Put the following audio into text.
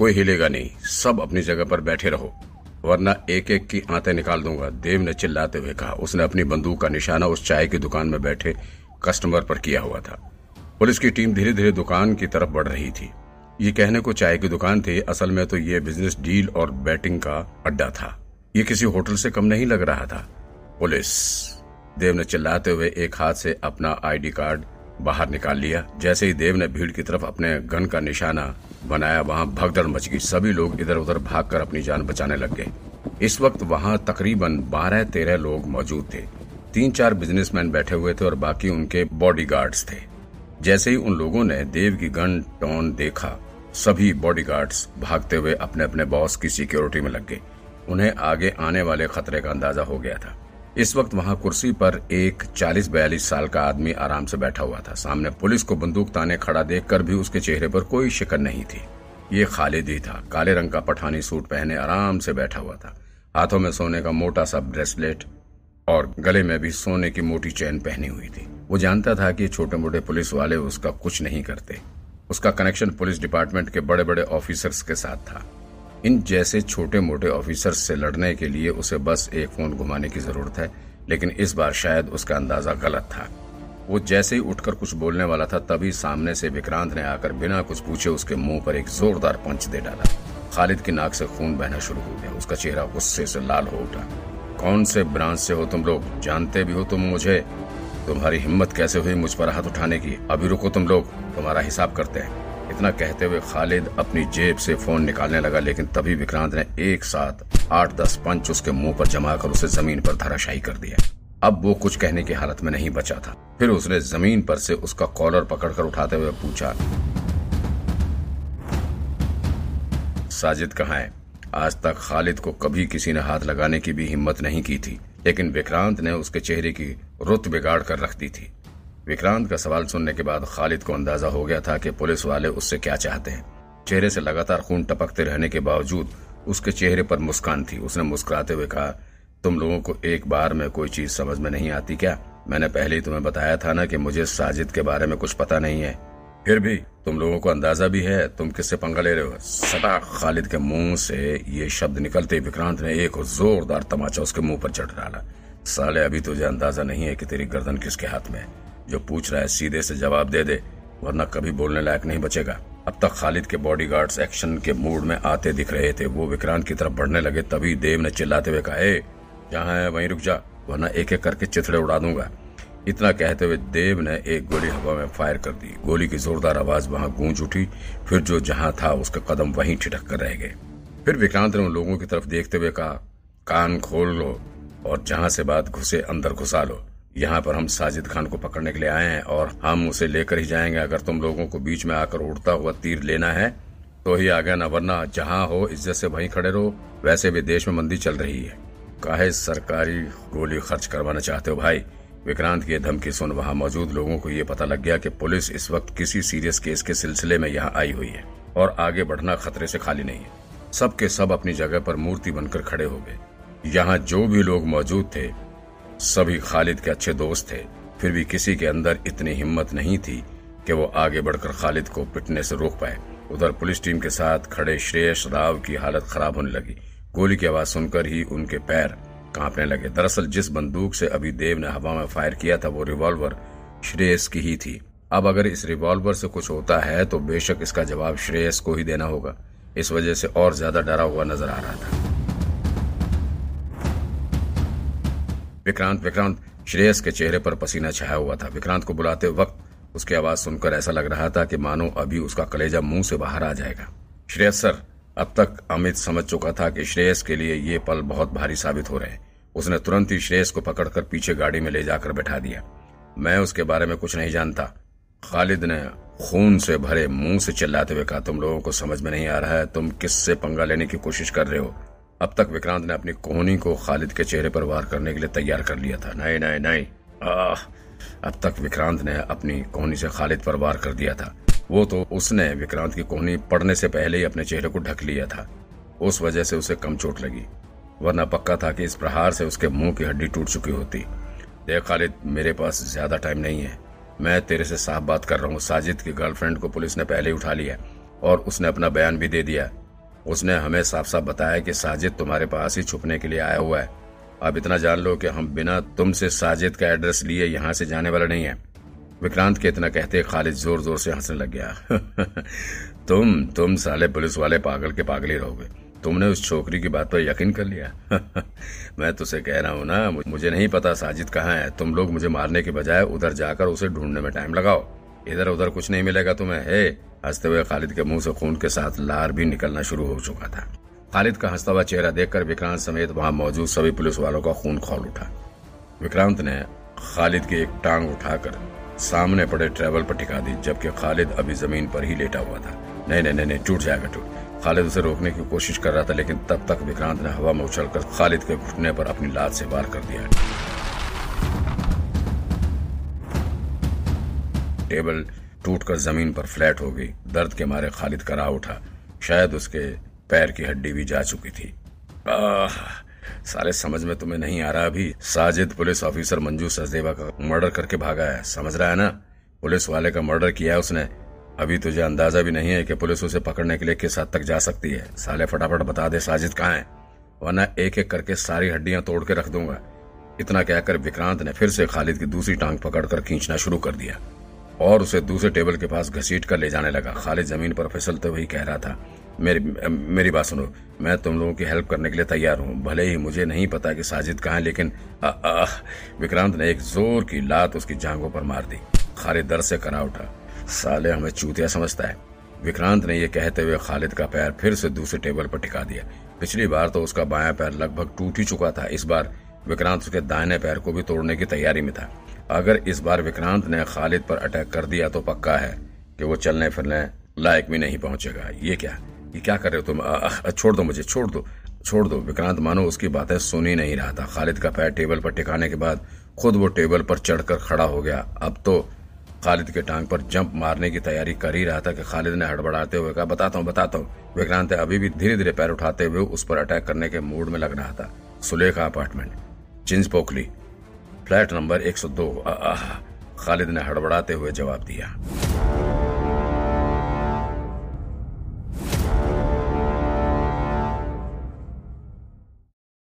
कोई हिलेगा नहीं। सब अपनी जगह पर बैठे रहो, वरना एक एक की आंतें निकाल दूँगा। देव ने चिल्लाते हुए कहा, उसने अपनी बंदूक का निशाना उस चाय की दुकान में बैठे कस्टमर पर किया हुआ था। पुलिस की टीम धीरे धीरे दुकान की तरफ़ बढ़ रही थी। ये कहने को चाय की दुकान थी, असल में तो ये बिज़नेस डील और बैटिंग का अड्डा था। ये किसी होटल से कम नहीं लग रहा था। पुलिस, देव ने चिल्लाते हुए एक हाथ से अपना आईडी कार्ड बाहर निकाल लिया। जैसे ही देव ने भीड़ की तरफ़ अपने गन का निशाना बनाया, वहाँ भगदड़ मच गई। सभी लोग इधर उधर भागकर अपनी जान बचाने लग गए। इस वक्त वहाँ तकरीबन बारह तेरह लोग मौजूद थे। तीन चार बिजनेसमैन बैठे हुए थे और बाकी उनके बॉडीगार्ड्स थे। जैसे ही उन लोगों ने देव की गन टॉन देखा, सभी बॉडीगार्ड्स भागते हुए अपने अपने बॉस की सिक्योरिटी में लग गए। उन्हें आगे आने वाले खतरे का अंदाज़ा हो गया था। इस वक्त वहाँ कुर्सी पर एक 40-42 साल का आदमी आराम से बैठा हुआ था। सामने पुलिस को बंदूक ताने खड़ा देखकर भी उसके चेहरे पर कोई शिकन नहीं थी। ये खालिद ही था। काले रंग का पठानी सूट पहने आराम से बैठा हुआ था। हाथों में सोने का मोटा सा ब्रेसलेट और गले में भी सोने की मोटी चैन पहनी हुई थी। वो जानता था कि छोटे मोटे पुलिस वाले उसका कुछ नहीं करते। उसका कनेक्शन पुलिस डिपार्टमेंट के बड़े बड़े ऑफिसर्स के साथ था। इन जैसे छोटे मोटे ऑफिसर से लड़ने के लिए उसे बस एक फ़ोन घुमाने की ज़रूरत है, लेकिन इस बार शायद उसका अंदाज़ा गलत था। वो जैसे ही उठकर कुछ बोलने वाला था, तभी सामने से विक्रांत ने आकर बिना कुछ पूछे उसके मुँह पर एक जोरदार पंच दे डाला। खालिद की नाक से खून बहना शुरू हो गया। उसका चेहरा गुस्से से लाल हो उठा। कौन से ब्रांच से हो तुम लोग? जानते भी हो तुम मुझे? तुम्हारी हिम्मत कैसे हुई मुझ पर हाथ उठाने की? अभी रुको तुम लोग, तुम्हारा हिसाब करते हैं। इतना कहते हुए खालिद अपनी जेब से फ़ोन निकालने लगा, लेकिन तभी विक्रांत ने एक साथ आठ दस पंच उसके मुँह पर जमा कर उसे ज़मीन पर धराशाही कर दिया। अब वो कुछ कहने की हालत में नहीं बचा था। फिर उसने ज़मीन पर से उसका कॉलर पकड़कर उठाते हुए पूछा, साजिद कहाँ है? आज तक खालिद को कभी किसी ने हाथ लगाने की भी हिम्मत नहीं की थी, लेकिन विक्रांत ने उसके चेहरे की रुत बिगाड़ कर रख दी थी। विक्रांत का सवाल सुनने के बाद खालिद को अंदाज़ा हो गया था कि पुलिस वाले उससे क्या चाहते हैं। चेहरे से लगातार खून टपकते रहने के बावजूद उसके चेहरे पर मुस्कान थी। उसने मुस्कुराते हुए कहा, तुम लोगों को एक बार में कोई चीज़ समझ में नहीं आती क्या? मैंने पहले ही तुम्हें बताया था ना कि मुझे साजिद के बारे में कुछ पता नहीं है। फिर भी तुम लोगों को अंदाज़ा भी है? तुम किससे पंगा ले रहे हो? सदा खालिद के मुँह से ये शब्द निकलते विक्रांत ने एक जोरदार तमाचा उसके मुँह पर चढ़ डाला। साले, अभी तुझे अंदाज़ा नहीं है कि तेरी गर्दन किसके हाथ में है। जो पूछ रहा है, सीधे से जवाब दे दे, वरना कभी बोलने लायक नहीं बचेगा। अब तक खालिद के बॉडीगार्ड्स एक्शन के मूड में आते दिख रहे थे। वो विक्रांत की तरफ़ बढ़ने लगे, तभी देव ने चिल्लाते हुए कहा, ए, जहाँ है, वहीं रुक जा, वरना एक एक करके चिथड़े उड़ा दूँगा। इतना कहते हुए देव ने एक गोली हवा में फायर कर दी। गोली की जोरदार आवाज़ वहाँ गूंज उठी, फिर जो जहाँ था, उसका कदम वहीं ठिठक कर रह गए। फिर विक्रांत ने उन लोगों की तरफ़ देखते हुए कहा, कान खोल लो और जहाँ से बात घुसे, अंदर घुसा लो। यहाँ पर हम साजिद खान को पकड़ने के लिए आए हैं और हम उसे लेकर ही जाएँगे। अगर तुम लोगों को बीच में आकर उड़ता हुआ तीर लेना है तो ही आगे न वरना जहाँ हो, इज़्ज़त से वहीं खड़े रहो। वैसे भी देश में मंदी चल रही है। काहे सरकारी गोली खर्च करवाना चाहते हो भाई? विक्रांत की धमकी सुन वहाँ मौजूद लोगों को ये पता लग गया कि पुलिस इस वक्त किसी सीरियस केस के सिलसिले में यहाँ आई हुई है और आगे बढ़ना खतरे से खाली नहीं है। सबके सब अपनी जगह पर मूर्ति बनकर खड़े हो गए। यहाँ जो भी लोग मौजूद थे सभी खालिद के अच्छे दोस्त थे। फिर भी किसी के अंदर इतनी हिम्मत नहीं थी कि वो आगे बढ़कर खालिद को पिटने से रोक पाए। उधर पुलिस टीम के साथ खड़े श्रेयस राव की हालत खराब होने लगी। गोली की आवाज़ सुनकर ही उनके पैर कांपने लगे। दरअसल जिस बंदूक से अभी देव ने हवा में फायर किया था, वो रिवॉल्वर श्रेयस की ही थी। अब अगर इस रिवॉल्वर से कुछ होता है तो बेशक इसका जवाब श्रेयस को ही देना होगा। इस वजह से और ज़्यादा डरा हुआ नज़र आ रहा था। विक्रांत विक्रांत, श्रेयस के चेहरे पर पसीना छाया हुआ था। विक्रांत को बुलाते वक्त उसकी आवाज़ सुनकर ऐसा लग रहा था कि मानो अभी उसका कलेजा मुँह से बाहर आ जाएगा। श्रेयस सर, अब तक अमित समझ चुका था कि श्रेयस के लिए ये पल बहुत भारी साबित हो रहे हैं। उसने तुरंत ही श्रेयस को पकड़कर पीछे गाड़ी में ले जाकर बैठा दिया। मैं उसके बारे में कुछ नहीं जानता। खालिद ने खून से भरे मुँह से चिल्लाते हुए कहा, तुम लोगों को समझ में नहीं आ रहा है, तुम किससे पंगा लेने की कोशिश कर रहे हो? अब तक विक्रांत ने अपनी कोहनी को खालिद के चेहरे पर वार करने के लिए तैयार कर लिया था। नहीं नहीं नहीं। आह, अब तक विक्रांत ने अपनी कोहनी से खालिद पर वार कर दिया था। वो तो उसने विक्रांत की कोहनी पड़ने से पहले ही अपने चेहरे को ढक लिया था। उस वजह से उसे कम चोट लगी, वरना पक्का था कि इस प्रहार से उसके मुँह की हड्डी टूट चुकी होती। देख खालिद, मेरे पास ज़्यादा टाइम नहीं है। मैं तेरे से साफ़ बात कर रहा हूँ। साजिद की गर्लफ्रेंड को पुलिस ने पहले ही उठा लिया और उसने अपना बयान भी दे दिया। उसने हमें साफ़ साफ़ बताया कि साजिद तुम्हारे पास ही छुपने के लिए आया हुआ है। अब इतना जान लो कि हम बिना तुमसे साजिद का एड्रेस लिए यहाँ से जाने वाला नहीं है। विक्रांत के इतना कहते खालिद ज़ोर ज़ोर से हंसने लग गया। तुम तुम साले पुलिस वाले पागल के पागल ही रहोगे। तुमने उस छोकरी की बात पर यकीन कर लिया। मैं तुझसे कह रहा हूँ ना, मुझे नहीं पता साजिद कहाँ है। तुम लोग मुझे मारने के बजाय उधर जाकर उसे ढूँढने में टाइम लगाओ। इधर उधर कुछ नहीं मिलेगा तुम्हें। हे, हँसते हुए खालिद के मुँह से खून के साथ लार भी निकलना शुरू हो चुका था। खालिद का हंसता हुआ चेहरा देखकर विक्रांत समेत वहाँ मौजूद सभी पुलिस वालों का खून खोल उठा। विक्रांत ने खालिद की एक टांग उठाकर सामने पड़े ट्रेवल पर टिका दी, जबकि खालिद अभी ज़मीन पर ही लेटा हुआ था। नहीं नहीं नहीं, टूट जाएगा, टूट। खालिद उसे रोकने की कोशिश कर रहा था, लेकिन तब तक विक्रांत ने हवा में उछलकर खालिद के घुटने पर अपनी लात से वार कर दिया। टेबल टूटकर ज़मीन पर फ्लैट हो गई। दर्द के मारे खालिद करा उठा। शायद उसके पैर की हड्डी भी जा चुकी थी। आह, साले समझ में तुम्हें नहीं आ रहा अभी? साजिद पुलिस ऑफिसर मंजू सचदेवा का मर्डर करके भागा है। समझ रहा है ना? पुलिस वाले का मर्डर किया है उसने। अभी तुझे अंदाज़ा भी नहीं है कि पुलिस उसे पकड़ने के लिए किस हद तक जा सकती है। साले फटाफट बता दे साजिद कहाँ है। वरना एक एक करके सारी हड्डियाँ तोड़ के रख दूँगा। इतना कहकर विक्रांत ने फिर से खालिद की दूसरी टांग पकड़कर खींचना शुरू कर दिया। और उसे दूसरे टेबल के पास घसीट कर ले जाने लगा। खालिद ज़मीन पर फिसलते हुए कह रहा था मेरी मेरी बात सुनो मैं तुम लोगों की हेल्प करने के लिए तैयार हूँ। भले ही मुझे नहीं पता कि साजिद कहाँ है लेकिन आ, आ, विक्रांत ने एक ज़ोर की लात उसकी जांघों पर मार दी। खालिद दर से करा उठा। साले हमें चूतिया समझता है। विक्रांत ने यह कहते हुए खालिद का पैर फिर से दूसरे टेबल पर टिका दिया। पिछली बार तो उसका बायां पैर लगभग टूट ही चुका था। इस बार विक्रांत उसके दाहिने पैर को भी तोड़ने की तैयारी में था। अगर इस बार विक्रांत ने खालिद पर अटैक कर दिया तो पक्का है कि वो चलने फिरने लायक भी नहीं पहुंचेगा। ये क्या? ये क्या कर रहे हो तुम? छोड़ दो मुझे, छोड़ दो छोड़ दो। विक्रांत, मानो उसकी बातें सुन ही नहीं रहा था। खालिद का पैर टेबल पर टिकाने के बाद खुद वो टेबल पर चढ़कर खड़ा हो गया। अब तो खालिद के टांग पर जंप मारने की तैयारी कर ही रहा था कि खालिद ने हड़बड़ाते हुए कहा, बताता हूँ बताता हूँ। विक्रांत अभी भी धीरे धीरे पैर उठाते हुए उस पर अटैक करने के मूड में लग रहा था। सुलेखा अपार्टमेंट। चिंस पोखली फ्लैट नंबर 102 खालिद ने हड़बड़ाते हुए जवाब दिया।